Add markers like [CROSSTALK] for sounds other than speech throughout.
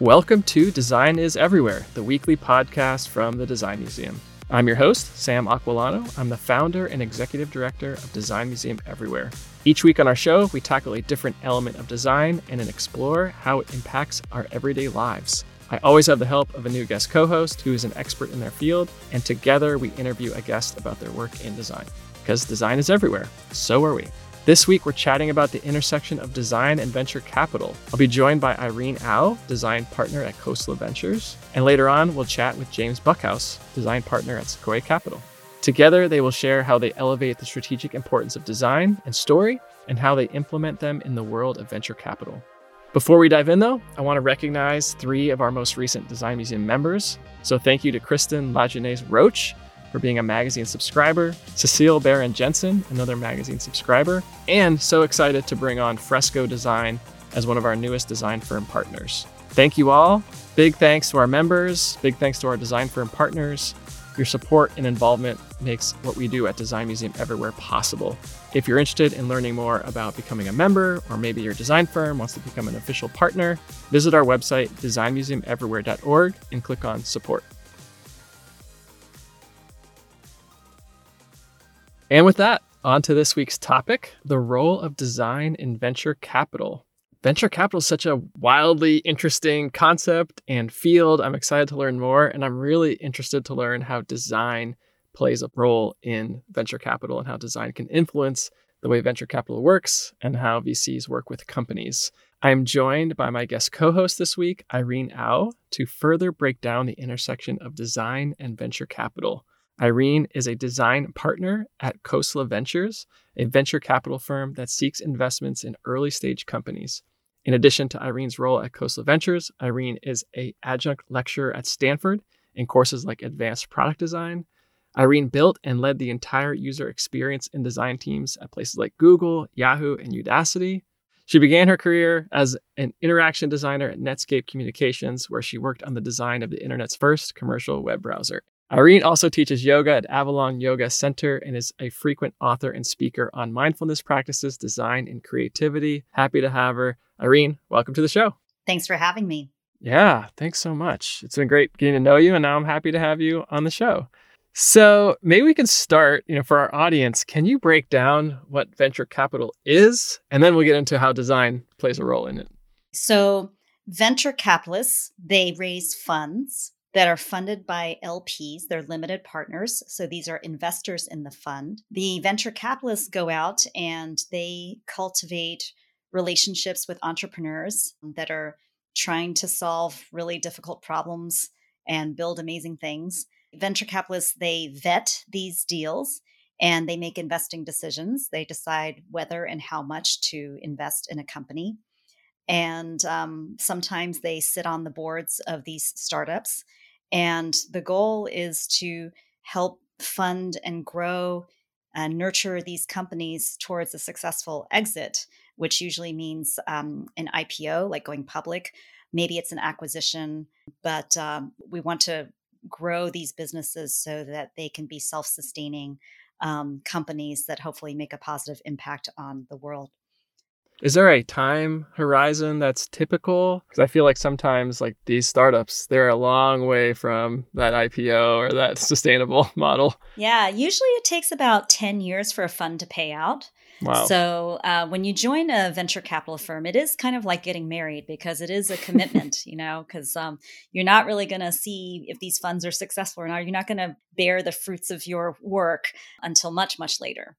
Welcome to Design is Everywhere, the weekly podcast from the Design Museum. I'm your host, Sam Aquilano. I'm the founder and executive director of Design Museum Everywhere. Each week on our show, we tackle a different element of design and then explore how it impacts our everyday lives. I always have the help of a new guest co host who is an expert in their field, and together we interview a guest about their work in design. Because design is everywhere, so are we. This week, we're chatting about the intersection of design and venture capital. I'll be joined by Irene Au, design partner at Khosla Ventures. And later on, we'll chat with James Buckhouse, design partner at Sequoia Capital. Together, they will share how they elevate the strategic importance of design and story and how they implement them in the world of venture capital. Before we dive in, though, I want to recognize three of our most recent Design Museum members. So thank you to Kristen Lajeunesse Roach, for being a magazine subscriber, Cecile Baron Jensen, another magazine subscriber, and so excited to bring on Fresco Design as one of our newest design firm partners. Thank you all. Big thanks to our members, big thanks to our design firm partners. Your support and involvement makes what we do at Design Museum Everywhere possible. If you're interested in learning more about becoming a member, or maybe your design firm wants to become an official partner, visit our website, designmuseumeverywhere.org, and click on support. And with that, on to this week's topic the role of design in venture capital. Venture capital is such a wildly interesting concept and field. I'm excited to learn more, and I'm really interested to learn how design plays a role in venture capital and how design can influence the way venture capital works and how VCs work with companies. I'm joined by my guest co host this week, Irene Au, to further break down the intersection of design and venture capital. Irene is a design partner at Khosla Ventures, a venture capital firm that seeks investments in early stage companies. In addition to Irene's role at Khosla Ventures, Irene is a adjunct lecturer at Stanford in courses like advanced product design. Irene built and led the entire user experience and design teams at places like Google, Yahoo, and Udacity. She began her career as an interaction designer at Netscape Communications, where she worked on the design of the internet's first commercial web browser. Irene also teaches yoga at Avalon Yoga Center and is a frequent author and speaker on mindfulness practices, design, and creativity. Happy to have her. Irene, welcome to the show. Thanks for having me. Yeah, thanks so much. It's been great getting to know you, and now I'm happy to have you on the show. So maybe we can start, you know, for our audience, can you break down what venture capital is? And then we'll get into how design plays a role in it. So venture capitalists, they raise funds that are funded by LPs. They're limited partners. So these are investors in the fund. The venture capitalists go out and they cultivate relationships with entrepreneurs that are trying to solve really difficult problems and build amazing things. Venture capitalists, they vet these deals and they make investing decisions. They decide whether and how much to invest in a company. And um, sometimes they sit on the boards of these startups and the goal is to help fund and grow and nurture these companies towards a successful exit, which usually means um, an IPO, like going public. Maybe it's an acquisition, but um, we want to grow these businesses so that they can be self sustaining um, companies that hopefully make a positive impact on the world. Is there a time horizon that's typical? Because I feel like sometimes, like these startups, they're a long way from that IPO or that [LAUGHS] sustainable [LAUGHS] model. Yeah, usually it takes about 10 years for a fund to pay out. Wow. So uh, when you join a venture capital firm, it is kind of like getting married because it is a commitment, [LAUGHS] you know, because um, you're not really going to see if these funds are successful or not. You're not going to bear the fruits of your work until much, much later.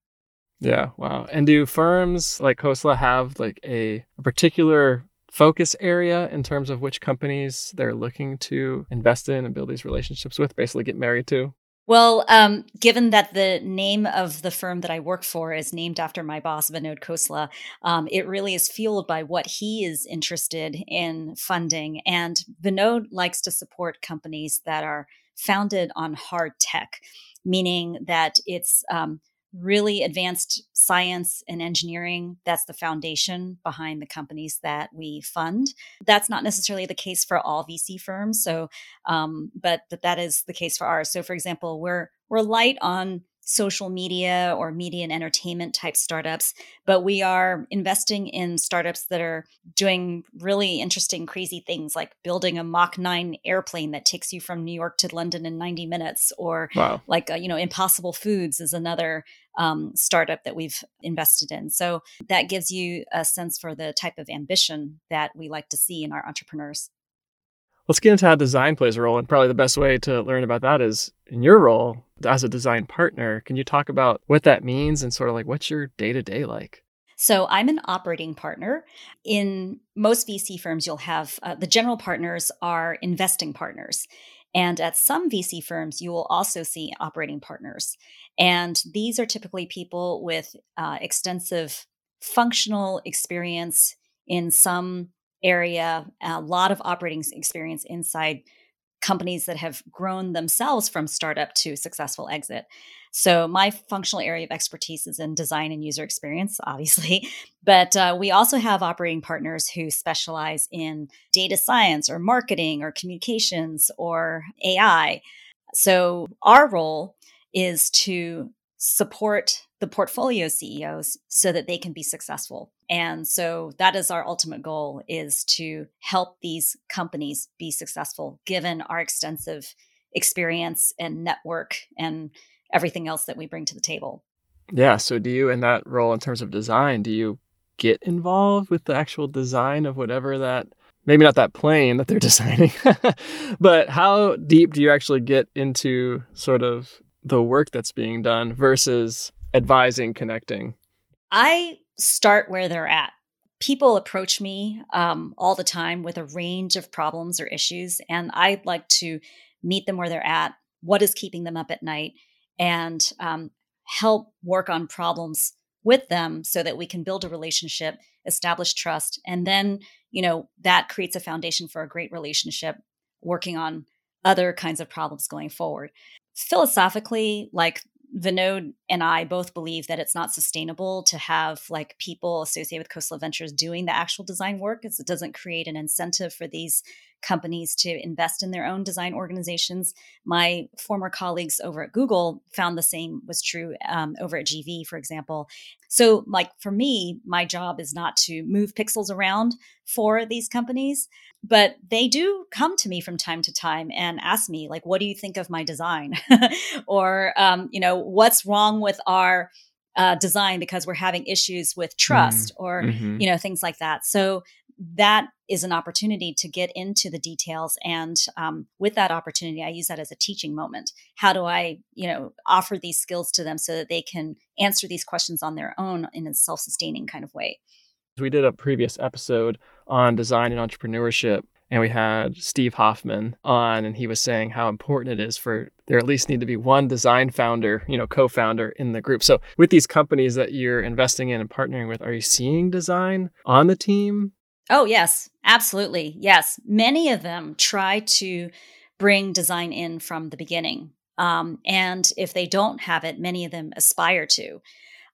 Yeah, wow. And do firms like Khosla have like a, a particular focus area in terms of which companies they're looking to invest in and build these relationships with, basically get married to? Well, um, given that the name of the firm that I work for is named after my boss, Vinod Khosla, um, it really is fueled by what he is interested in funding. And Vinod likes to support companies that are founded on hard tech, meaning that it's um, really advanced science and engineering. That's the foundation behind the companies that we fund. That's not necessarily the case for all VC firms. So, um, but but that is the case for ours. So, for example, we're we're light on social media or media and entertainment type startups, but we are investing in startups that are doing really interesting, crazy things like building a Mach 9 airplane that takes you from New York to London in 90 minutes, or wow. like, uh, you know, Impossible Foods is another um, startup that we've invested in. So that gives you a sense for the type of ambition that we like to see in our entrepreneurs. Let's get into how design plays a role. And probably the best way to learn about that is in your role as a design partner. Can you talk about what that means and sort of like what's your day to day like? So I'm an operating partner. In most VC firms, you'll have uh, the general partners are investing partners. And at some VC firms, you will also see operating partners. And these are typically people with uh, extensive functional experience in some area, a lot of operating experience inside companies that have grown themselves from startup to successful exit. So, my functional area of expertise is in design and user experience, [LAUGHS] obviously. But uh, we also have operating partners who specialize in data science or marketing or communications or AI. So, our role is to support the portfolio CEOs so that they can be successful. And so that is our ultimate goal is to help these companies be successful given our extensive experience and network and everything else that we bring to the table. Yeah, so do you in that role in terms of design, do you get involved with the actual design of whatever that maybe not that plane that they're [LAUGHS] designing, but how deep do you actually get into sort of the work that's being done versus advising, connecting? I start where they're at. People approach me um, all the time with a range of problems or issues, and I'd like to meet them where they're at. What is keeping them up at night? And um, help work on problems with them so that we can build a relationship, establish trust, and then, you know, that creates a foundation for a great relationship working on other kinds of problems going forward philosophically, like Vinod and I both believe that it's not sustainable to have like people associated with Khosla Ventures doing the actual design work because it doesn't create an incentive for these companies to invest in their own design organizations. My former colleagues over at Google found the same was true um, over at GV, for example. So, like for me, my job is not to move pixels around for these companies, but they do come to me from time to time and ask me, like, what do you think of my design? [LAUGHS] or, um, you know, what's wrong with our uh, design because we're having issues with trust mm, or mm-hmm. you know things like that so that is an opportunity to get into the details and um, with that opportunity i use that as a teaching moment how do i you know offer these skills to them so that they can answer these questions on their own in a self-sustaining kind of way we did a previous episode on design and entrepreneurship and we had Steve Hoffman on, and he was saying how important it is for there at least need to be one design founder, you know, co-founder in the group. So with these companies that you're investing in and partnering with, are you seeing design on the team? Oh, yes, absolutely. Yes. Many of them try to bring design in from the beginning. Um, and if they don't have it, many of them aspire to.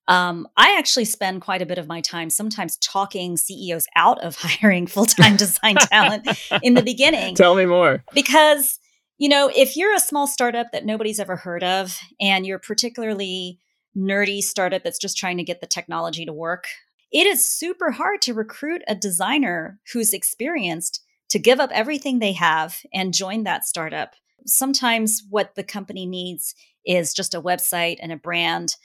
Um, I actually spend quite a bit of my time sometimes talking CEOs out of [LAUGHS] hiring full time design talent in the beginning. Tell me more. Because, you know, if you're a small startup that nobody's ever heard of and you're particularly nerdy startup that's just trying to get the technology to work, it is super hard to recruit a designer who's experienced to give up everything they have and join that startup. Sometimes what the company needs is just a website and a brand,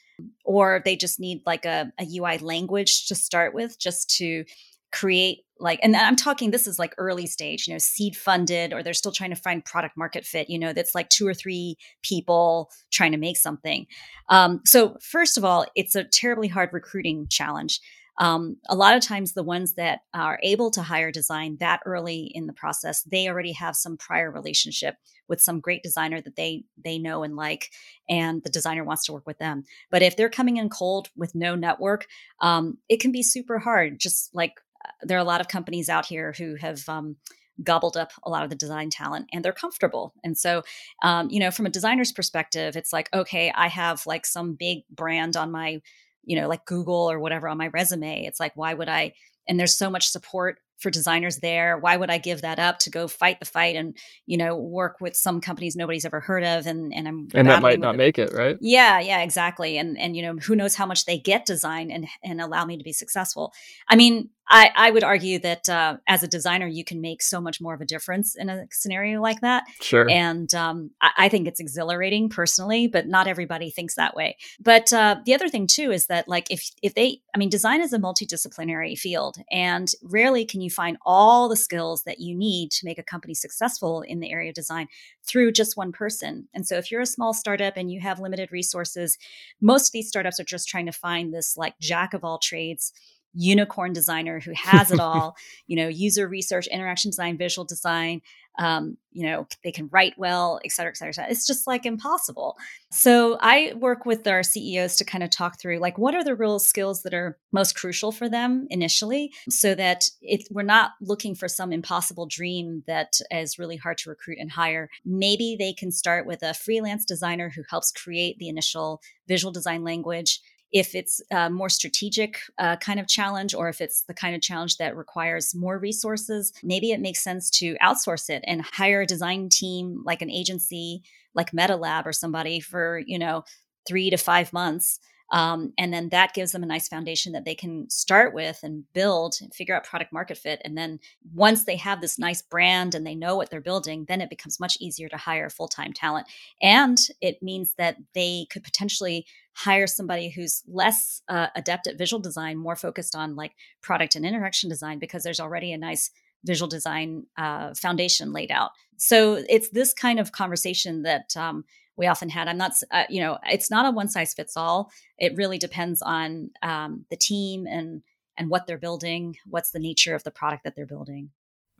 or they just need like a, a UI language to start with just to create like and i'm talking this is like early stage you know seed funded or they're still trying to find product market fit you know that's like two or three people trying to make something um, so first of all it's a terribly hard recruiting challenge um, a lot of times the ones that are able to hire design that early in the process they already have some prior relationship with some great designer that they they know and like and the designer wants to work with them but if they're coming in cold with no network um, it can be super hard just like uh, there are a lot of companies out here who have um, gobbled up a lot of the design talent and they're comfortable. And so, um, you know, from a designer's perspective, it's like, okay, I have like some big brand on my you know, like Google or whatever on my resume. It's like, why would I? And there's so much support for designers there. Why would I give that up to go fight the fight and, you know, work with some companies nobody's ever heard of and and I'm And that might not make it, right? Yeah, yeah, exactly. And and you know, who knows how much they get design and and allow me to be successful. I mean, I, I would argue that uh, as a designer, you can make so much more of a difference in a scenario like that. Sure. And um, I, I, think it's exhilarating personally, but not everybody thinks that way. But uh, the other thing too is that like if if they, I mean, design is a multidisciplinary field, and rarely can you find all the skills that you need to make a company successful in the area of design through just one person. And so if you're a small startup and you have limited resources, most of these startups are just trying to find this like jack of all trades unicorn designer who has it all [LAUGHS] you know user research interaction design visual design um, you know they can write well et cetera et cetera, et cetera. It's just like impossible. So i work with our ceos to kind of talk through like what are the real skills that are most crucial for them initially so that if we're not looking for some impossible dream that is really hard to recruit and hire maybe they can start with a freelance designer who helps create the initial visual design language if it's a more strategic uh, kind of challenge or if it's the kind of challenge that requires more resources, maybe it makes sense to outsource it and hire a design team like an agency like MetaLab or somebody for, you know, three to five months um, and then that gives them a nice foundation that they can start with and build and figure out product market fit. And then once they have this nice brand and they know what they're building, then it becomes much easier to hire full time talent. And it means that they could potentially hire somebody who's less uh, adept at visual design, more focused on like product and interaction design, because there's already a nice visual design uh, foundation laid out. So it's this kind of conversation that um, we often had. I'm not, uh, you know, it's not a one size fits all. It really depends on um, the team and and what they're building. What's the nature of the product that they're building?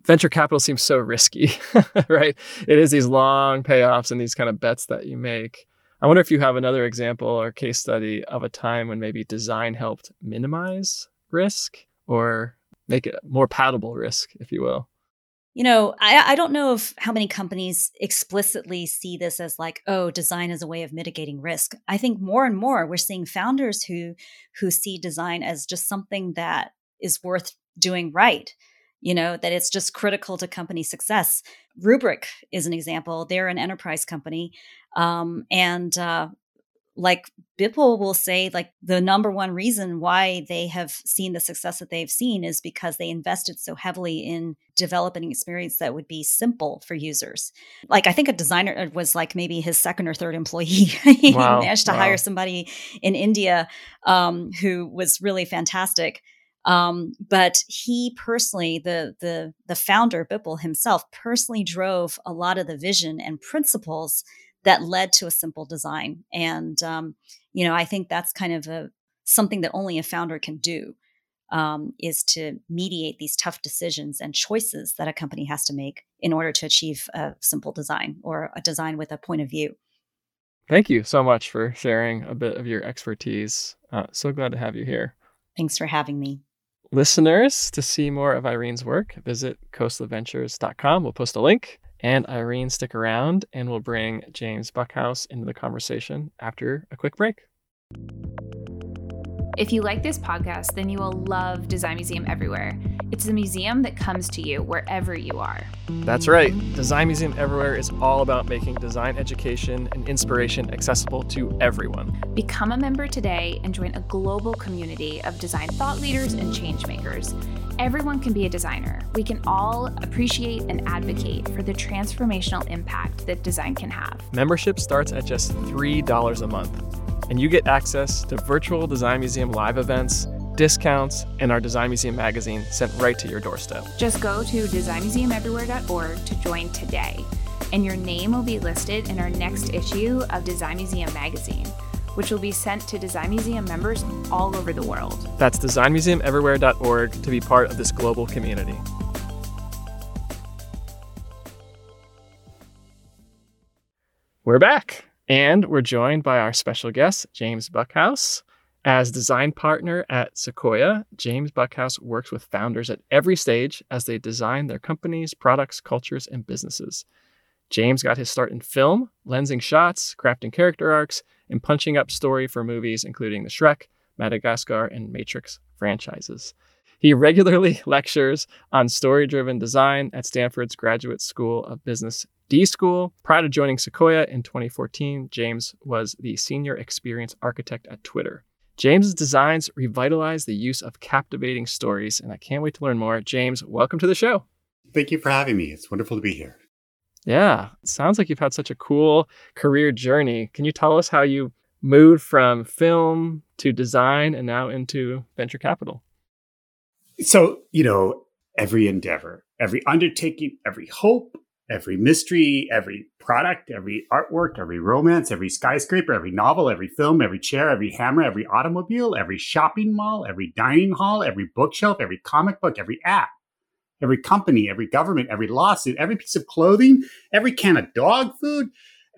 Venture capital seems so risky, [LAUGHS] right? It is these long payoffs and these kind of bets that you make. I wonder if you have another example or case study of a time when maybe design helped minimize risk or make it more palatable risk, if you will. You know, I, I don't know if how many companies explicitly see this as like, oh, design is a way of mitigating risk. I think more and more we're seeing founders who who see design as just something that is worth doing right. You know, that it's just critical to company success. Rubrik is an example. They're an enterprise company. Um, and uh, like Bipul will say, like the number one reason why they have seen the success that they've seen is because they invested so heavily in developing an experience that would be simple for users. Like I think a designer uh, was like maybe his second or third [LAUGHS] employee. he wow, managed to wow. hire somebody in India um, who was really fantastic. Um, but he personally, the the the founder Bipul himself, personally drove a lot of the vision and principles that led to a simple design. And um, you know, I think that's kind of a something that only a founder can do um, is to mediate these tough decisions and choices that a company has to make in order to achieve a simple design or a design with a point of view. Thank you so much for sharing a bit of your expertise. Uh, so glad to have you here. Thanks for having me. Listeners, to see more of Irene's work, visit khoslaventures.com. We'll post a link and Irene stick around and we'll bring James Buckhouse into the conversation after a quick break. If you like this podcast, then you will love Design Museum Everywhere. It's a museum that comes to you wherever you are. That's right. Design Museum Everywhere is all about making design education and inspiration accessible to everyone. Become a member today and join a global community of design thought leaders and change makers. Everyone can be a designer. We can all appreciate and advocate for the transformational impact that design can have. Membership starts at just $3 a month and you get access to virtual Design Museum live events, discounts, and our Design Museum magazine sent right to your doorstep. Just go to designmuseumeverywhere.org to join today, and your name will be listed in our next issue of Design Museum magazine, which will be sent to Design Museum members all over the world. That's designmuseumeverywhere.org to be part of this global community. We're back. And we're joined by our special guest, James Buckhouse. As design partner at Sequoia, James Buckhouse works with founders at every stage as they design their companies, products, cultures, and businesses. James got his start in film, lensing shots, crafting character arcs, and punching up story for movies including the Shrek, Madagascar, and Matrix franchises. He regularly [LAUGHS] lectures on story driven design at Stanford's Graduate School of Business D School. Prior to joining Sequoia in 2014, James was the senior experience architect at Twitter. James's designs revitalize the use of captivating stories, and I can't wait to learn more. James, welcome to the show. Thank you for having me. It's wonderful to be here. Yeah, sounds like you've had such a cool career journey. Can you tell us how you moved from film to design and now into venture capital? So, you know, every endeavor, every undertaking, every hope, every mystery, every product, every artwork, every romance, every skyscraper, every novel, every film, every chair, every hammer, every automobile, every shopping mall, every dining hall, every bookshelf, every comic book, every app, every company, every government, every lawsuit, every piece of clothing, every can of dog food,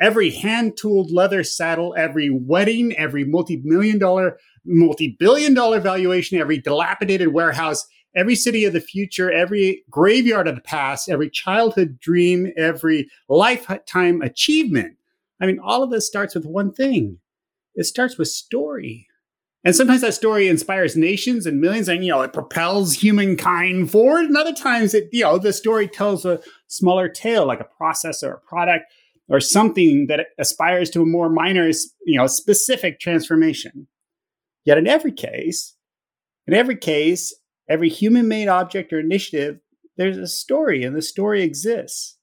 every hand tooled leather saddle, every wedding, every multi million dollar, multi billion dollar valuation, every dilapidated warehouse, every city of the future, every graveyard of the past, every childhood dream, every lifetime achievement. I mean, all of this starts with one thing it starts with story. And sometimes that story inspires nations and millions, and you know, it propels humankind forward. And other times, it you know, the story tells a smaller tale, like a process or a product or something that aspires to a more minor, you know, specific transformation. Yet in every case, in every case, every human-made object or initiative, there's a story, and the story exists.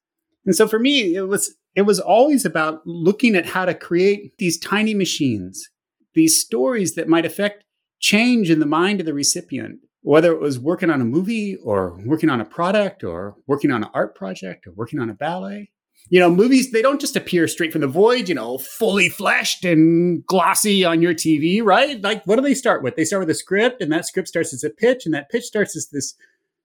And so for me, it was it was always about looking at how to create these tiny machines these stories that might affect change in the mind of the recipient, whether it was working on a movie or working on a product or working on an art project or working on a ballet. You know, movies, they don't just appear straight from the void, you know, fully fleshed and glossy on your TV, right? Like, what do they start with? They start with a script, and that script starts as a pitch, and that pitch starts as this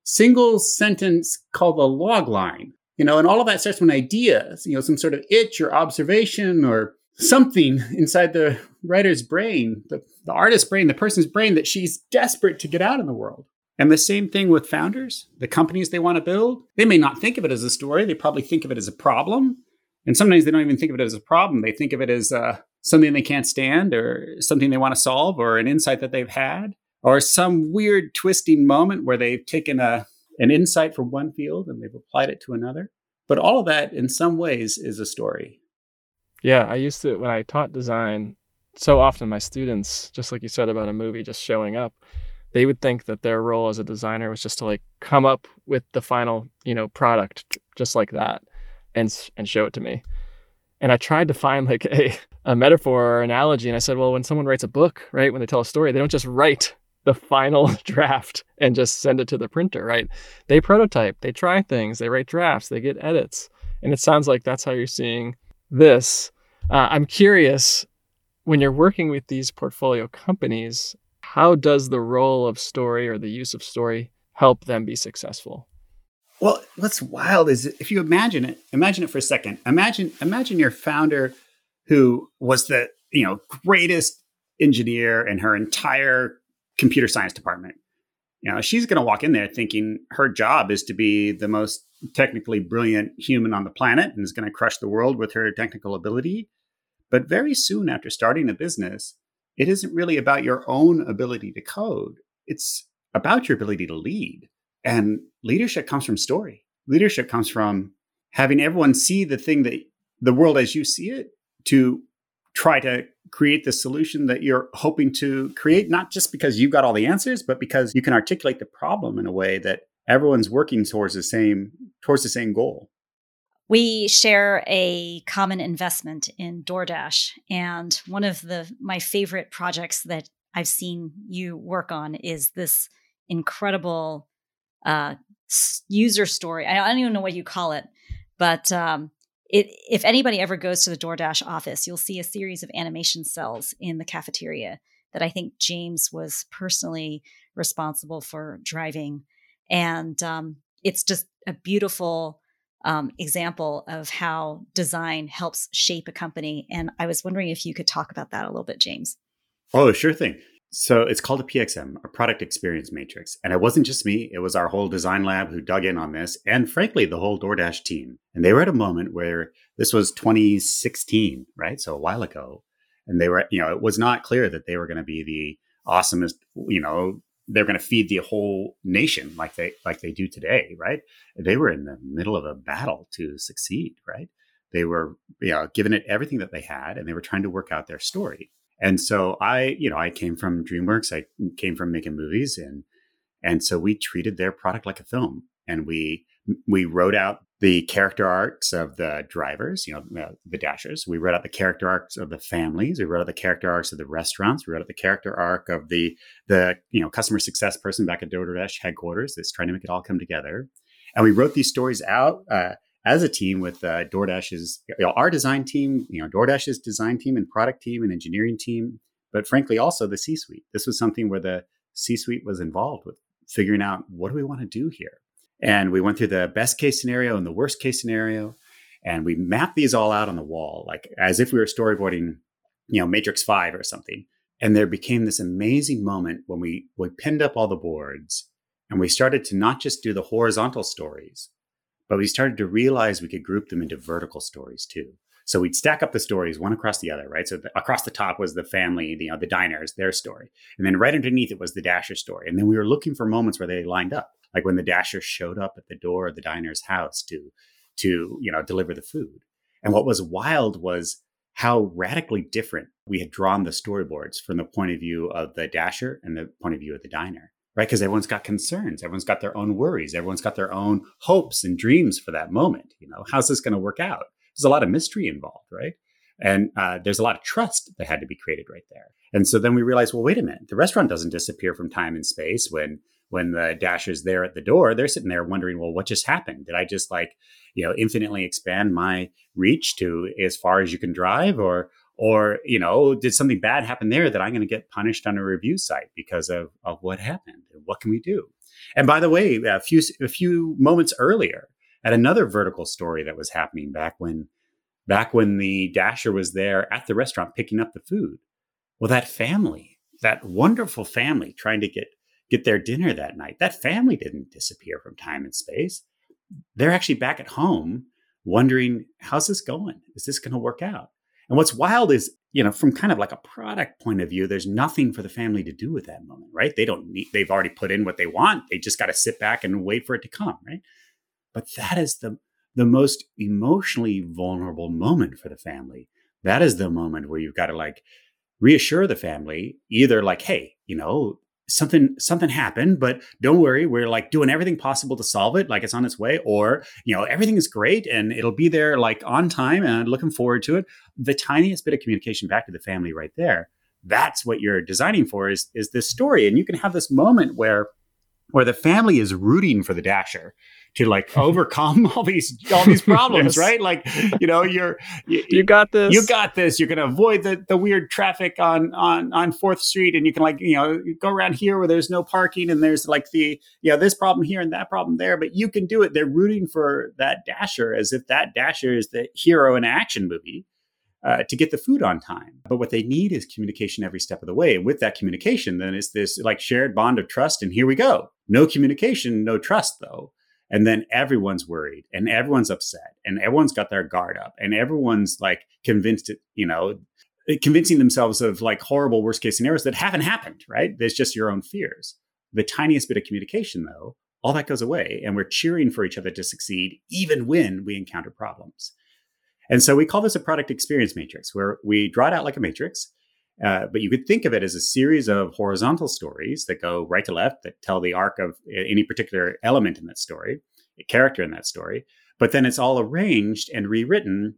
single sentence called a log line. You know, and all of that starts with an idea, you know, some sort of itch or observation or something inside the writer's brain, the, the artist's brain, the person's brain that she's desperate to get out in the world. And the same thing with founders, the companies they want to build. They may not think of it as a story, they probably think of it as a problem. And sometimes they don't even think of it as a problem. They think of it as uh, something they can't stand or something they want to solve or an insight that they've had or some weird twisting moment where they've taken a, an insight from one field and they've applied it to another. But all of that, in some ways, is a story. Yeah, I used to when I taught design. So often, my students, just like you said about a movie just showing up, they would think that their role as a designer was just to like come up with the final, you know, product just like that, and and show it to me. And I tried to find like [LAUGHS] a a metaphor or analogy, and I said, well, when someone writes a book, right, when they tell a story, they don't just write the final [LAUGHS] draft and just send it to the printer, right? They prototype, they try things, they write drafts, they get edits. And it sounds like that's how you're seeing this. Uh, I'm curious when you're working with these portfolio companies, how does the role of story or the use of story help them be successful? Well, what's wild is if you imagine it, imagine it for a second. Imagine imagine your founder who was the, you know, greatest engineer in her entire computer science department. You know, she's going to walk in there thinking her job is to be the most technically brilliant human on the planet and is going to crush the world with her technical ability. But very soon after starting a business, it isn't really about your own ability to code. It's about your ability to lead. And leadership comes from story. Leadership comes from having everyone see the thing that the world as you see it to try to create the solution that you're hoping to create, not just because you've got all the answers, but because you can articulate the problem in a way that everyone's working towards the same towards the same goal. We share a common investment in DoorDash, and one of the my favorite projects that I've seen you work on is this incredible uh, user story. I don't even know what you call it, but um, it, if anybody ever goes to the DoorDash office, you'll see a series of animation cells in the cafeteria that I think James was personally responsible for driving, and um, it's just a beautiful um, example of how design helps shape a company. And I was wondering if you could talk about that a little bit, James. Oh, sure thing. So it's called a PXM, a product experience matrix. And it wasn't just me, it was our whole design lab who dug in on this, and frankly, the whole DoorDash team. And they were at a moment where this was 2016, right? So a while ago. And they were, you know, it was not clear that they were going to be the awesomest, you know, they're going to feed the whole nation like they like they do today, right? They were in the middle of a battle to succeed, right? They were you know giving it everything that they had, and they were trying to work out their story. And so I, you know, I came from DreamWorks. I came from making movies, and and so we treated their product like a film, and we we wrote out the character arcs of the drivers, you know, the dashers. We wrote out the character arcs of the families. We wrote out the character arcs of the restaurants. We wrote out the character arc of the the you know customer success person back at DoorDash headquarters that's trying to make it all come together. And we wrote these stories out uh, as a team with uh, DoorDash's you know, our design team, you know, DoorDash's design team and product team and engineering team, but frankly also the C-suite. This was something where the C-suite was involved with figuring out what do we want to do here and we went through the best case scenario and the worst case scenario. And we mapped these all out on the wall, like as if we were storyboarding, you know, Matrix 5 or something. And there became this amazing moment when we, we pinned up all the boards and we started to not just do the horizontal stories, but we started to realize we could group them into vertical stories too. So we'd stack up the stories one across the other, right? So the, across the top was the family, you know, the diners, their story. And then right underneath it was the Dasher story. And then we were looking for moments where they lined up like when the dasher showed up at the door of the diner's house to to you know deliver the food. And what was wild was how radically different we had drawn the storyboards from the point of view of the dasher and the point of view of the diner right? Because everyone's got concerns. Everyone's got their own worries. Everyone's got their own hopes and dreams for that moment you know? How's this going to work out? There's a lot of mystery involved right? And uh, there's a lot of trust that had to be created right there. And so then we realized well wait a minute. The restaurant doesn't disappear from time and space when when the dasher's there at the door, they're sitting there wondering, well, what just happened? Did I just like, you know, infinitely expand my reach to as far as you can drive? Or or you know did something bad happen there that i'm going to get punished on a review site because of, of what happened? What can we do? And by the way a few a few moments earlier at another vertical story that was happening back when back when the dasher was there at the restaurant picking up the food well that family that wonderful family trying to get get their dinner that night. That family didn't disappear from time and space. They're actually back at home wondering, how's this going? Is this going to work out? And what's wild is, you know, from kind of like a product point of view, there's nothing for the family to do with that moment, right? They don't need, they've already put in what they want. They just got to sit back and wait for it to come, right? But that is the, the most emotionally vulnerable moment for the family. That is the moment where you've got to like reassure the family, either like, hey, you know, something something happened but don't worry we're like doing everything possible to solve it like it's on its way or you know everything is great and it'll be there like on time and looking forward to it. The tiniest bit of communication back to the family right there that's what you're designing for is is this story. And you can have this moment where where the family is rooting for the dasher to like overcome all these all these [LAUGHS] problems, yes. right? Like, you know, you're you, you, got this. You got this. You're to avoid the, the weird traffic on on on Fourth Street, and you can like you know go around here where there's no parking, and there's like the you know this problem here and that problem there, but you can do it. They're rooting for that dasher as if that dasher is the hero in an action movie. Uh, to get the food on time. But what they need is communication every step of the way. And with that communication, then it's this like shared bond of trust. And here we go. No communication, no trust, though. And then everyone's worried and everyone's upset and everyone's got their guard up and everyone's like convinced, you know, convincing themselves of like horrible worst case scenarios that haven't happened, right? There's just your own fears. The tiniest bit of communication, though, all that goes away and we're cheering for each other to succeed even when we encounter problems. And so we call this a product experience matrix where we draw it out like a matrix uh, but you could think of it as a series of horizontal stories that go right to left that tell the arc of any particular element in that story, a character in that story. But then it's all arranged and rewritten.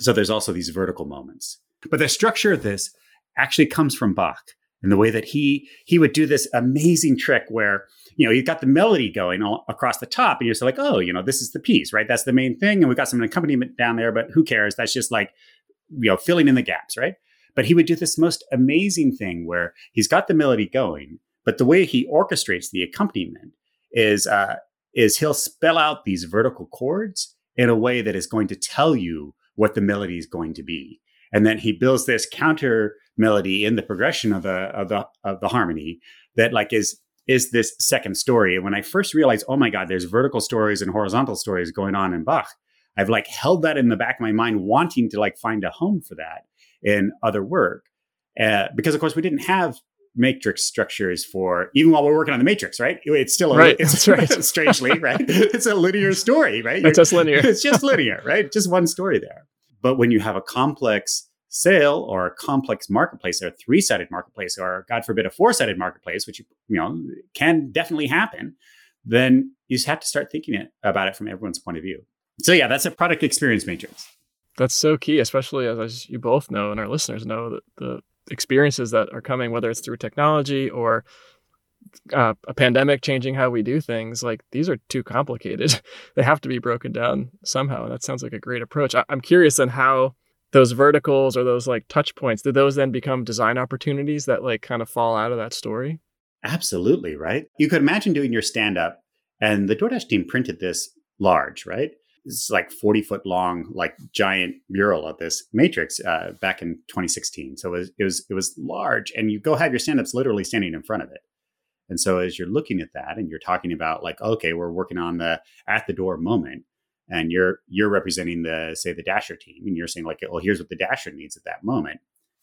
So there's also these vertical moments. But the structure of this actually comes from Bach and the way that he he would do this amazing trick where you know you've got the melody going all across the top and you're just like oh you know this is the piece right that's the main thing and we've got some accompaniment down there but who cares that's just like you know filling in the gaps right but he would do this most amazing thing where he's got the melody going, but the way he orchestrates the accompaniment is uh, is he'll spell out these vertical chords in a way that is going to tell you what the melody is going to be, and then he builds this counter melody in the progression of the of the of the harmony that like is is this second story. And when I first realized, oh my God, there's vertical stories and horizontal stories going on in Bach, I've like held that in the back of my mind, wanting to like find a home for that in other work. Uh, because of course we didn't have matrix structures for even while we're working on the matrix, right? It's still a, right. It's right. [LAUGHS] strangely right. [LAUGHS] It's a linear story, right? It's just linear. [LAUGHS] it's just linear, right? Just one story there. But when you have a complex sale or a complex marketplace or a three-sided marketplace or God forbid a four-sided marketplace, which you know can definitely happen, then you just have to start thinking it, about it from everyone's point of view. So yeah, that's a product experience matrix. That's so key, especially as, as you both know and our listeners know that the experiences that are coming, whether it's through technology or uh, a pandemic changing how we do things, like these are too complicated. [LAUGHS] they have to be broken down somehow. And that sounds like a great approach. I- I'm curious on how those verticals or those like touch points, do those then become design opportunities that like kind of fall out of that story? Absolutely, right? You could imagine doing your stand up, and the DoorDash team printed this large, right? It's like 40 foot long, like giant mural of this matrix uh, back in 2016. So it was, it was, it was large, and you go have your stand ups literally standing in front of it. And so as you're looking at that and you're talking about like, okay, we're working on the at the door moment, and you're you're representing the say the dasher team and you're saying like well here's what the dasher needs at that moment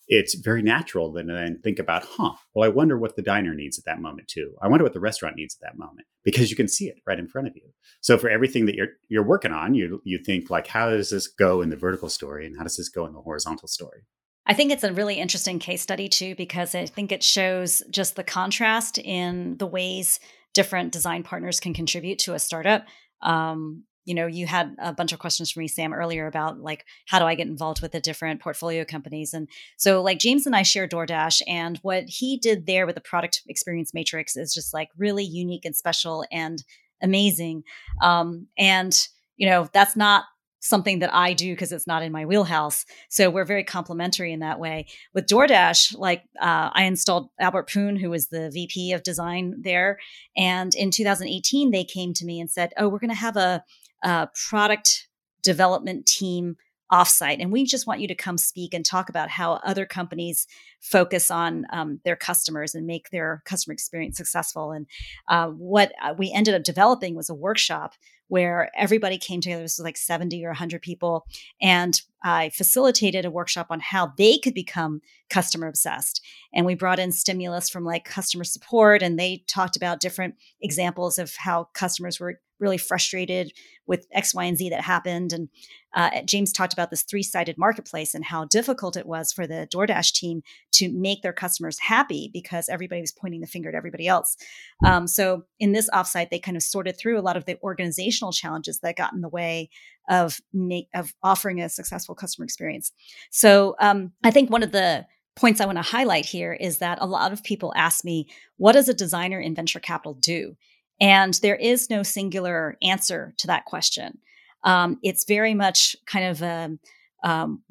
it's very natural then then think about huh well i wonder what the diner needs at that moment too. I wonder what the restaurant needs at that moment because you can see it right in front of you. So for everything that you're you're working on you you think like how does this go in the vertical story and how does this go in the horizontal story? I think it's a really interesting case study too, because I think it shows just the contrast in the ways different design partners can contribute to a startup. Um, you know, you had a bunch of questions for me, Sam, earlier about like how do I get involved with the different portfolio companies, and so like James and I share DoorDash, and what he did there with the product experience matrix is just like really unique and special and amazing. Um, and you know, that's not something that I do because it's not in my wheelhouse. So we're very complementary in that way. With DoorDash, like uh, I installed Albert Poon, who was the VP of design there. And in 2018, they came to me and said, Oh, we're going to have a, a product development team offsite and we just want you to come speak and talk about how other companies focus on um, their customers and make their customer experience successful and uh, what uh, we ended up developing was a workshop where everybody came together. This was like 70 or 100 people. And I facilitated a workshop on how they could become customer obsessed. And we brought in stimulus from like customer support, and they talked about different examples of how customers were really frustrated with X, Y, and Z that happened. And uh, James talked about this three sided marketplace and how difficult it was for the DoorDash team to make their customers happy because everybody was pointing the finger at everybody else. Um, so in this offsite, they kind of sorted through a lot of the organizational challenges that got in the way of make, of offering a successful customer experience. So um, I think one of the points I want to highlight here is that a lot of people ask me, what does a designer in venture capital do? And there is no singular answer to that question. Um, it's very much kind of um, um,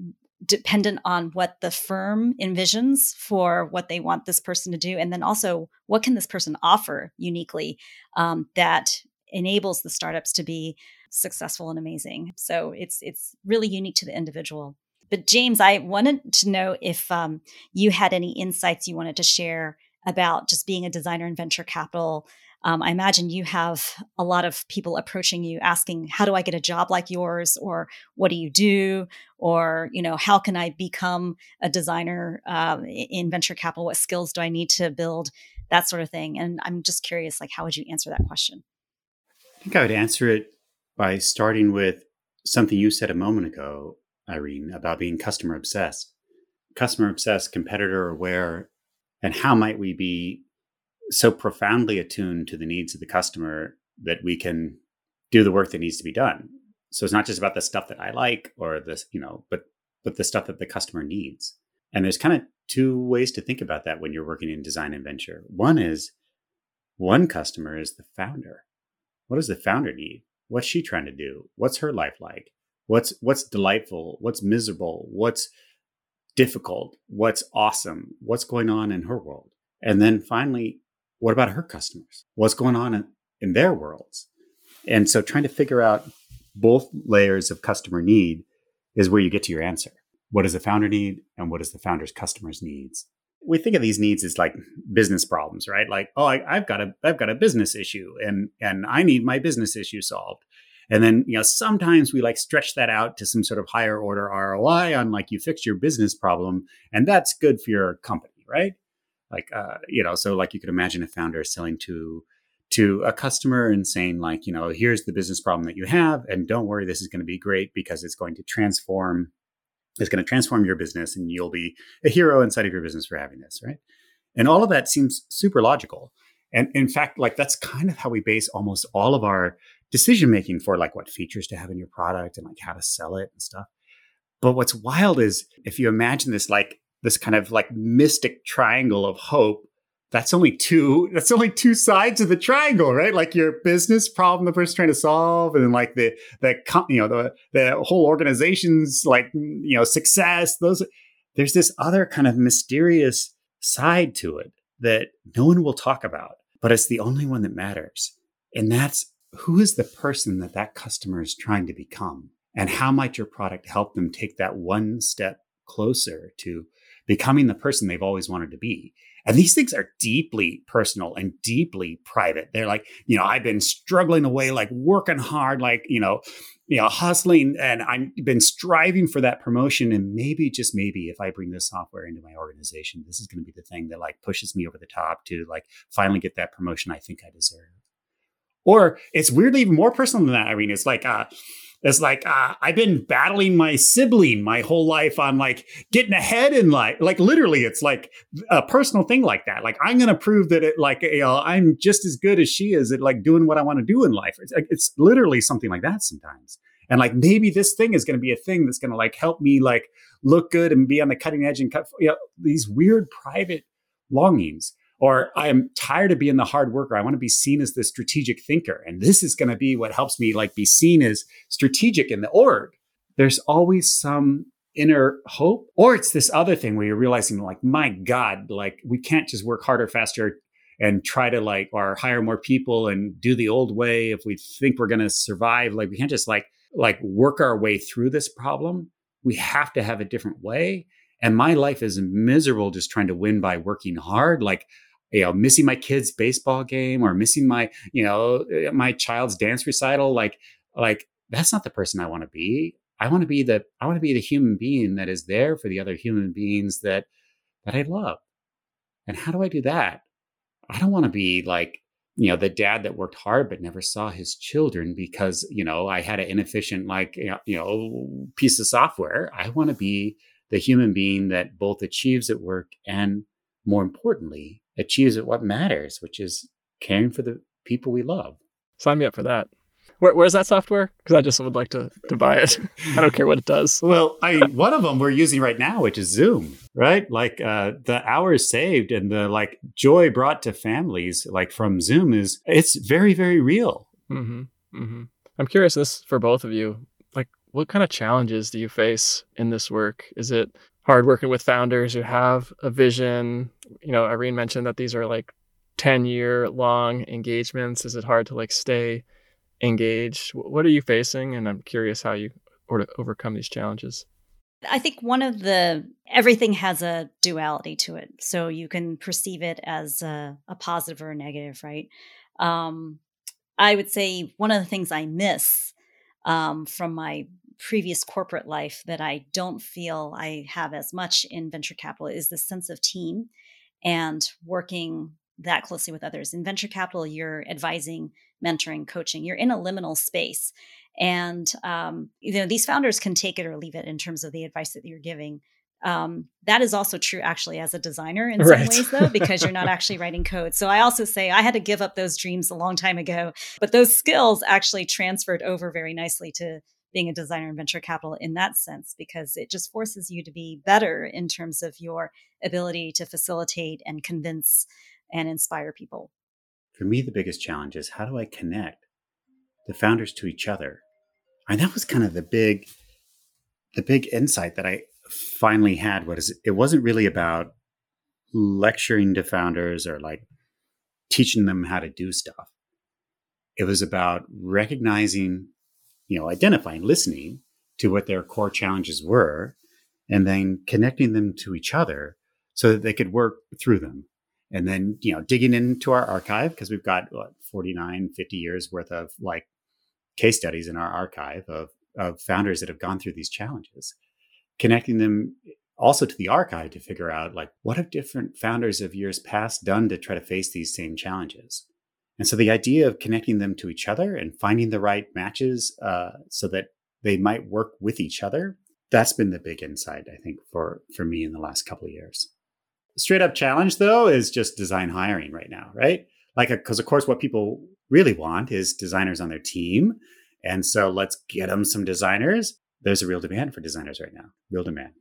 dependent on what the firm envisions for what they want this person to do, and then also what can this person offer uniquely um, that enables the startups to be successful and amazing. So it's it's really unique to the individual. But James, I wanted to know if um, you had any insights you wanted to share about just being a designer in venture capital um, I imagine you have a lot of people approaching you asking, "How do I get a job like yours?" or "What do you do?" or you know, "How can I become a designer uh, in venture capital? What skills do I need to build?" That sort of thing. And I'm just curious, like, how would you answer that question? I think I would answer it by starting with something you said a moment ago, Irene, about being customer obsessed. Customer obsessed, competitor aware, and how might we be so profoundly attuned to the needs of the customer that we can do the work that needs to be done. So it's not just about the stuff that I like or this, you know, but but the stuff that the customer needs. And there's kind of two ways to think about that when you're working in design and venture. One is one customer is the founder. What does the founder need? What's she trying to do? What's her life like? What's what's delightful? What's miserable? What's difficult? What's awesome? What's going on in her world? And then finally, what about her customers? What's going on in, in their worlds? And so trying to figure out both layers of customer need is where you get to your answer. What does the founder need and what does the founder's customers needs? We think of these needs as like business problems, right? Like, oh, I, have got a I've got a business issue and and I need my business issue solved. And then, you know, sometimes we like stretch that out to some sort of higher order ROI on like you fixed your business problem and that's good for your company, right? Like uh, you know so like you could imagine a founder selling to to a customer and saying like you know here's the business problem that you have and don't worry this is going to be great because it's going to transform it's going to transform your business and you'll be a hero inside of your business for having this right? And all of that seems super logical. And in fact like that's kind of how we base almost all of our decision making for like what features to have in your product and like how to sell it and stuff. But what's wild is if you imagine this like this kind of like mystic triangle of hope that's only two that's only two sides of the triangle right? Like your business problem the person's trying to solve and then like the the you know the the whole organization's like you know success those there's this other kind of mysterious side to it that no one will talk about but it's the only one that matters. And that's who is the person that that customer is trying to become? And how might your product help them take that one step closer to becoming the person they've always wanted to be. And these things are deeply personal and deeply private. They're like, you know, I've been struggling away, like working hard, like, you know, you know, hustling and I've been striving for that promotion. And maybe, just maybe, if I bring this software into my organization, this is going to be the thing that like pushes me over the top to like finally get that promotion I think I deserve. Or it's weirdly even more personal than that, Irene. It's like, uh, it's like uh, I've been battling my sibling my whole life on like getting ahead in life. Like literally, it's like a personal thing like that. Like I'm going to prove that it like you know I'm just as good as she is at like doing what I want to do in life. It's, it's literally something like that sometimes. And like maybe this thing is going to be a thing that's going to like help me like look good and be on the cutting edge and cut you know, these weird private longings or I'm tired of being the hard worker. I want to be seen as the strategic thinker. And this is going to be what helps me like be seen as strategic in the org. There's always some inner hope. Or it's this other thing where you're realizing like, my God, like we can't just work harder, faster and try to like or hire more people and do the old way if we think we're going to survive. Like we can't just like like work our way through this problem. We have to have a different way. And my life is miserable just trying to win by working hard. Like you know missing my kid's baseball game or missing my you know my child's dance recital like like that's not the person i want to be. I want to be the i want to be the human being that is there for the other human beings that that i love. And how do i do that? I don't want to be like you know the dad that worked hard but never saw his children because you know i had an inefficient like you know piece of software. I want to be the human being that both achieves at work and more importantly achieves what matters, which is caring for the people we love. Sign me up for that. Where, where's that software? Because I just would like to, to buy it. [LAUGHS] I don't care what it does. Well, I one of them we're using right now, which is Zoom, right? Like uh, the hours saved and the like joy brought to families, like from Zoom, is it's very very real. Mm-hmm. Mm-hmm. I'm curious this for both of you. Like, what kind of challenges do you face in this work? Is it hard working with founders who have a vision. You know, Irene mentioned that these are like 10 year long engagements. Is it hard to like stay engaged? What are you facing? And I'm curious how you or to overcome these challenges. I think one of the everything has a duality to it, so you can perceive it as a, a positive or a negative, right? Um, I would say one of the things I miss um, from my previous corporate life that I don't feel I have as much in venture capital is the sense of team and working that closely with others. In venture capital, you're advising, mentoring, coaching. You're in a liminal space, and um, you know these founders can take it or leave it in terms of the advice that you're giving. Um, that is also true actually as a designer in right. some ways though because you're not [LAUGHS] actually writing code so i also say i had to give up those dreams a long time ago but those skills actually transferred over very nicely to being a designer in venture capital in that sense because it just forces you to be better in terms of your ability to facilitate and convince and inspire people. For me, the biggest challenge is how do I connect the founders to each other? And that was kind of the big, the big insight that I finally had. It? It wasn't really about lecturing to founders or like teaching them how to do stuff. It was about recognizing you know, identifying, listening to what their core challenges were, and then connecting them to each other so that they could work through them. And then, you know, digging into our archive because we've got what, 49, 50 years worth of like case studies in our archive of, of founders that have gone through these challenges, connecting them also to the archive to figure out like what have different founders of years past done to try to face these same challenges. And so the idea of connecting them to each other and finding the right matches uh, so that they might work with each other, that's been the big insight, I think, for, for me in the last couple of years. Straight up challenge, though, is just design hiring right now, right? Like, because of course, what people really want is designers on their team. And so let's get them some designers. There's a real demand for designers right now, real demand.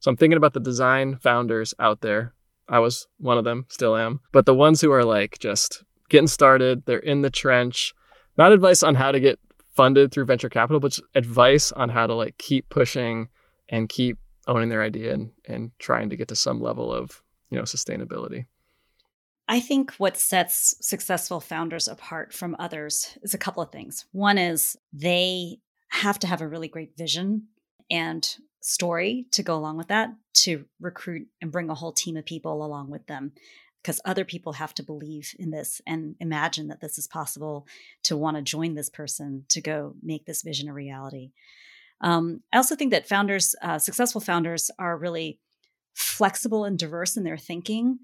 So I'm thinking about the design founders out there. I was one of them, still am. But the ones who are like just getting started, they're in the trench. Not advice on how to get funded through venture capital, but advice on how to like keep pushing and keep owning their idea and, and trying to get to some level of, you know, sustainability. I think what sets successful founders apart from others is a couple of things. One is they have to have a really great vision and story to go along with that to recruit and bring a whole team of people along with them because other people have to believe in this and imagine that this is possible to want to join this person to go make this vision a reality. Um, I also think that founders, uh, successful founders, are really flexible and diverse in their thinking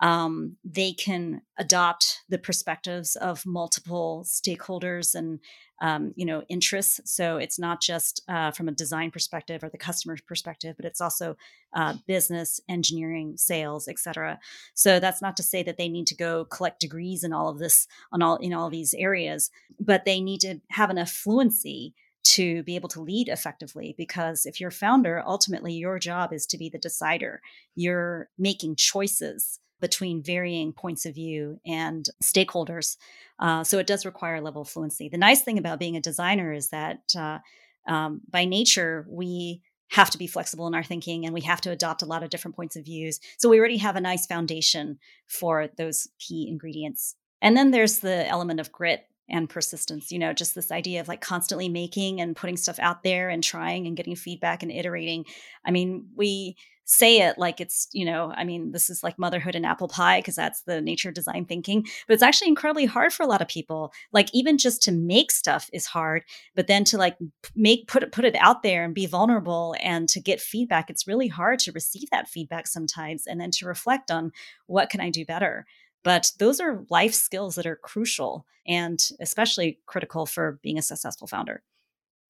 um, they can adopt the perspectives of multiple stakeholders and um, you know interests. So it's not just uh, from a design perspective or the customer perspective but it's also uh, business engineering sales etc so that's not to say that they need to go collect degrees in all of this on all in all these areas but they need to have enough fluency to be able to lead effectively because if you're founder ultimately your job is to be the decider. You're making choices between varying points of view and stakeholders. Uh, so it does require a level of fluency. The nice thing about being a designer is that uh, um, by nature, we have to be flexible in our thinking and we have to adopt a lot of different points of views. So we already have a nice foundation for those key ingredients. And then there's the element of grit and persistence, you know, just this idea of like constantly making and putting stuff out there and trying and getting feedback and iterating. I mean, we say it like it's, you know, I mean, this is like motherhood and apple pie because that's the nature of design thinking, but it's actually incredibly hard for a lot of people. Like even just to make stuff is hard, but then to like make put it put it out there and be vulnerable and to get feedback, it's really hard to receive that feedback sometimes and then to reflect on what can I do better. But those are life skills that are crucial and especially critical for being a successful founder.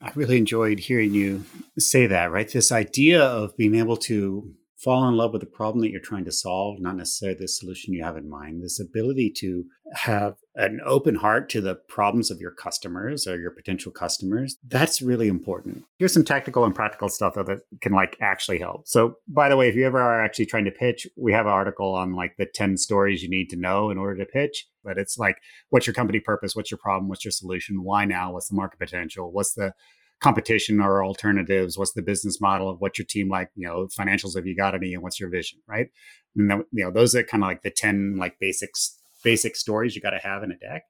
I really enjoyed hearing you say that, right? This idea of being able to fall in love with the problem that you're trying to solve, not necessarily the solution you have in mind. This ability to have an open heart to the problems of your customers or your potential customers, that's really important. Here's some tactical and practical stuff that can like actually help. So, by the way, if you ever are actually trying to pitch, we have an article on like the 10 stories you need to know in order to pitch. But it's like, what's your company purpose? What's your problem? What's your solution? Why now? What's the market potential? What's the competition or alternatives? What's the business model of what's your team like? You know, financials, have you got any? And what's your vision, right? And then, you know, those are kind of like the 10 like basics, basic stories you got to have in a deck.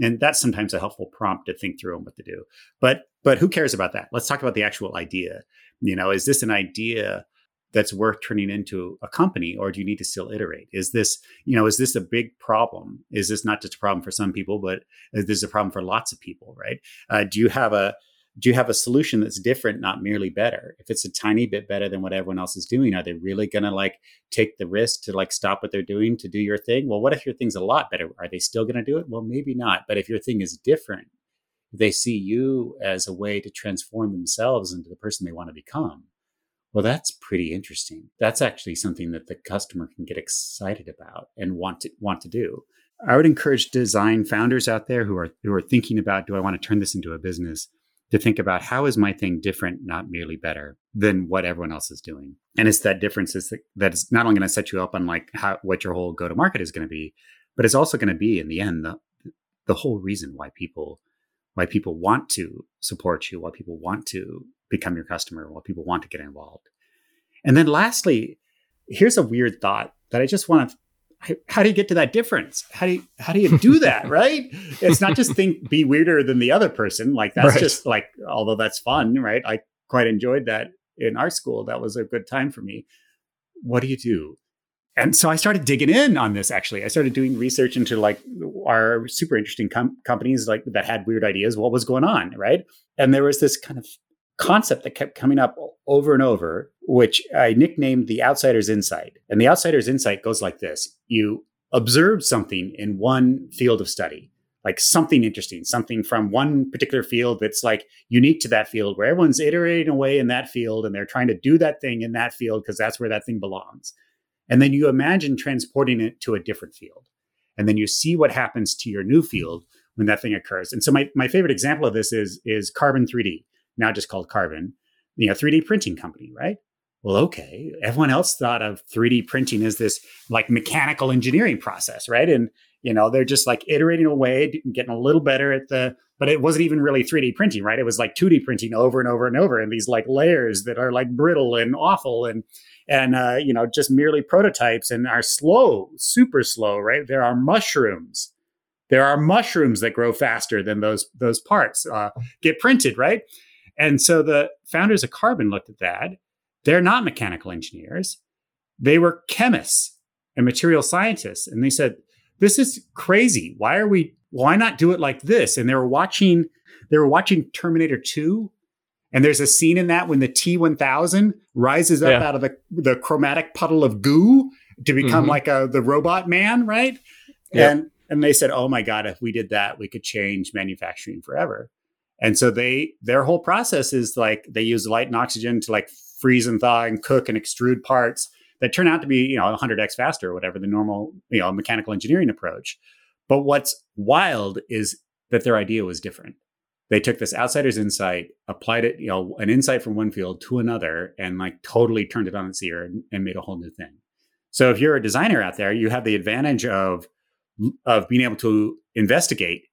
And that's sometimes a helpful prompt to think through on what to do. But, but who cares about that? Let's talk about the actual idea. You know, is this an idea that's worth turning into a company or do you need to still iterate is this you know is this a big problem is this not just a problem for some people but is this a problem for lots of people right uh, do you have a do you have a solution that's different, not merely better? If it's a tiny bit better than what everyone else is doing, are they really going to like take the risk to like stop what they're doing to do your thing? Well, what if your thing's a lot better? Are they still going to do it? Well, maybe not. But if your thing is different, they see you as a way to transform themselves into the person they want to become. Well, that's pretty interesting. That's actually something that the customer can get excited about and want to want to do. I would encourage design founders out there who are who are thinking about do I want to turn this into a business? To think about how is my thing different, not merely better than what everyone else is doing. And it's that difference is that, that is not only going to set you up on like how, what your whole go to market is going to be, but it's also going to be in the end, the, the whole reason why people, why people want to support you, why people want to become your customer, why people want to get involved. And then lastly, here's a weird thought that I just want to how do you get to that difference? How do you how do you do that? [LAUGHS] right? It's not just think be weirder than the other person. Like that's right. just like although that's fun, right? I quite enjoyed that in our school. That was a good time for me. What do you do? And so I started digging in on this. Actually, I started doing research into like our super interesting com- companies like that had weird ideas. What was going on, right? And there was this kind of concept that kept coming up over and over, which I nicknamed the outsider's insight. And the outsider's insight goes like this you observe something in one field of study, like something interesting, something from one particular field that's like unique to that field, where everyone's iterating away in that field and they're trying to do that thing in that field because that's where that thing belongs. And then you imagine transporting it to a different field. And then you see what happens to your new field when that thing occurs. And so my, my favorite example of this is, is Carbon 3D now just called Carbon, you know, 3D printing company, right? Well, okay. Everyone else thought of 3D printing as this like mechanical engineering process, right? And you know, they're just like iterating away, getting a little better at the, but it wasn't even really 3D printing, right? It was like 2D printing over and over and over, and these like layers that are like brittle and awful, and and uh, you know, just merely prototypes and are slow, super slow, right? There are mushrooms. There are mushrooms that grow faster than those those parts uh, get printed, right? And so the founders of Carbon looked at that. They're not mechanical engineers. They were chemists and material scientists. And they said, this is crazy. Why are we, why not do it like this? And they were watching, they were watching Terminator 2. And there's a scene in that when the T1000 rises up yeah. out of the, the chromatic puddle of goo to become mm-hmm. like a, the robot man, right? Yep. And, and they said, oh my God, if we did that, we could change manufacturing forever. And so they their whole process is like they use light and oxygen to like freeze and thaw and cook and extrude parts that turn out to be, you know, 100x faster or whatever the normal, you know, mechanical engineering approach. But what's wild is that their idea was different. They took this outsider's insight, applied it, you know, an insight from one field to another, and like totally turned it on its ear and, and made a whole new thing. So if you're a designer out there, you have the advantage of of being able to investigate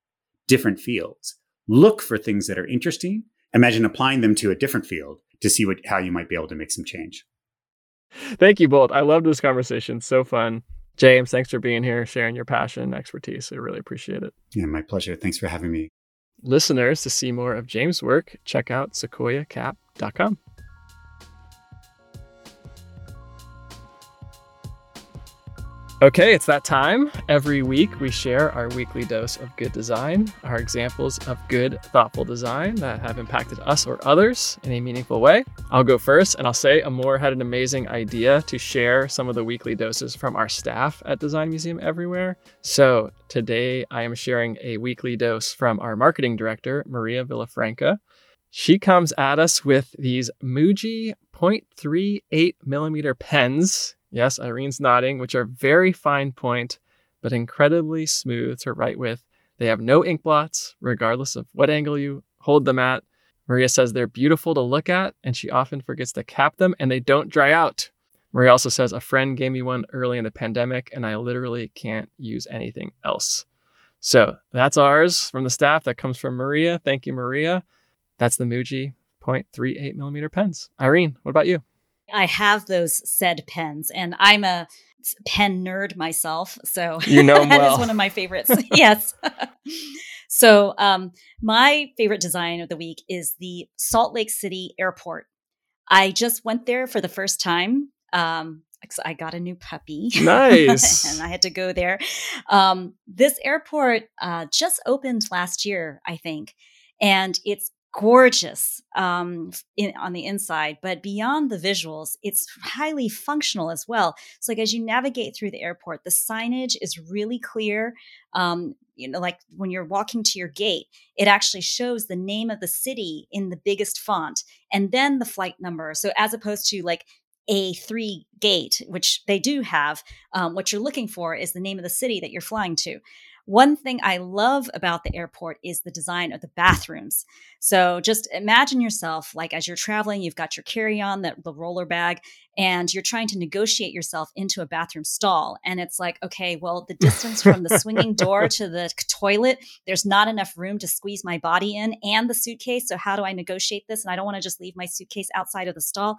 different fields look for things that are interesting. Imagine applying them to a different field to see what how you might be able to make some change. Thank you both. I love this conversation. So fun. James, thanks for being here, sharing your passion and expertise. I really appreciate it. Yeah, my pleasure. Thanks for having me. Listeners, to see more of James' work, check out sequoiacap.com. Okay, it's that time. Every week we share our weekly dose of good design, our examples of good, thoughtful design that have impacted us or others in a meaningful way. I'll go first and I'll say Amor had an amazing idea to share some of the weekly doses from our staff at Design Museum Everywhere. So today I am sharing a weekly dose from our marketing director, Maria Villafranca. She comes at us with these Muji 0.38 millimeter pens Yes, Irene's nodding, which are very fine point, but incredibly smooth to write with. They have no ink blots, regardless of what angle you hold them at. Maria says they're beautiful to look at, and she often forgets to cap them, and they don't dry out. Maria also says, A friend gave me one early in the pandemic, and I literally can't use anything else. So that's ours from the staff. That comes from Maria. Thank you, Maria. That's the Muji 0.38 millimeter pens. Irene, what about you? I have those said pens, and I'm a pen nerd myself. So you know [LAUGHS] that well. is one of my favorites. [LAUGHS] [LAUGHS] yes. so um, my favorite design of the week is the Salt Lake City Airport. I just went there for the first time. Um, I got a new puppy. Nice. and I had to go there. Um, this airport uh, just opened last year, I think. And it's gorgeous um, in, on the inside, but beyond the visuals, it's highly functional as well. So, like as you navigate through the airport, the signage is really clear. Um, you know, like when you're walking to your gate, it actually shows the name of the city in the biggest font, and then the flight number. So, as opposed to like a3 gate, which they do have, um, what you're looking for is the name of the city that you're flying to. One thing I love about the airport is the design of the bathrooms. So just imagine yourself like as you're traveling, you've got your carry-on, that the roller bag, and you're trying to negotiate yourself into a bathroom stall. And it's like, okay, well, the distance [LAUGHS] from the swinging door to the toilet, there's not enough room to squeeze my body in and the suitcase. So how do I negotiate this? And I don't want to just leave my suitcase outside of the stall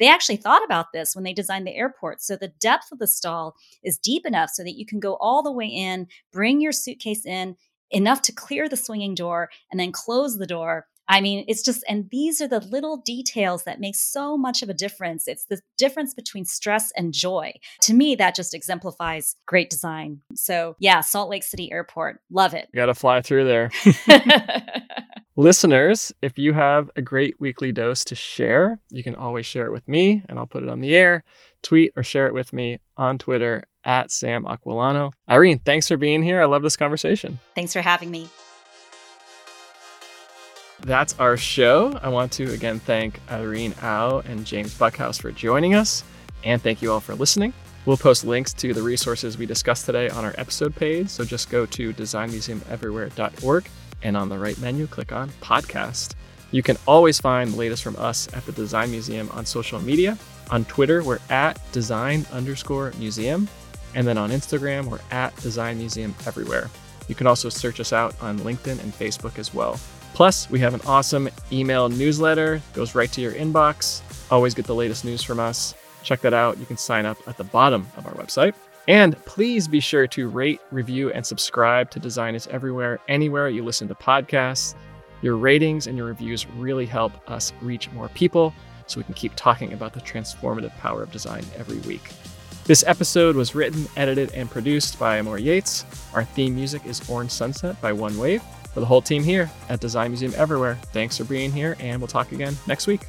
they actually thought about this when they designed the airport. So the depth of the stall is deep enough so that you can go all the way in, bring your suitcase in, enough to clear the swinging door, and then close the door. I mean, it's just, and these are the little details that make so much of a difference. It's the difference between stress and joy. To me, that just exemplifies great design. So, yeah, Salt Lake City Airport, love it. You got to fly through there. [LAUGHS] [LAUGHS] Listeners, if you have a great weekly dose to share, you can always share it with me and I'll put it on the air. Tweet or share it with me on Twitter at Sam Aquillano. Irene, thanks for being here. I love this conversation. Thanks for having me. That's our show. I want to again thank Irene Au and James Buckhouse for joining us, and thank you all for listening. We'll post links to the resources we discussed today on our episode page, so just go to designmuseumeverywhere.org and on the right menu, click on podcast. You can always find the latest from us at the Design Museum on social media. On Twitter, we're at design underscore museum. And then on Instagram, we're at Design Museum Everywhere. You can also search us out on LinkedIn and Facebook as well. Plus, we have an awesome email newsletter, goes right to your inbox. Always get the latest news from us. Check that out. You can sign up at the bottom of our website. And please be sure to rate, review, and subscribe to Design is Everywhere, anywhere you listen to podcasts. Your ratings and your reviews really help us reach more people so we can keep talking about the transformative power of design every week. This episode was written, edited, and produced by Amor Yates. Our theme music is Orange Sunset by One Wave. For the whole team here at Design Museum Everywhere, thanks for being here, and we'll talk again next week.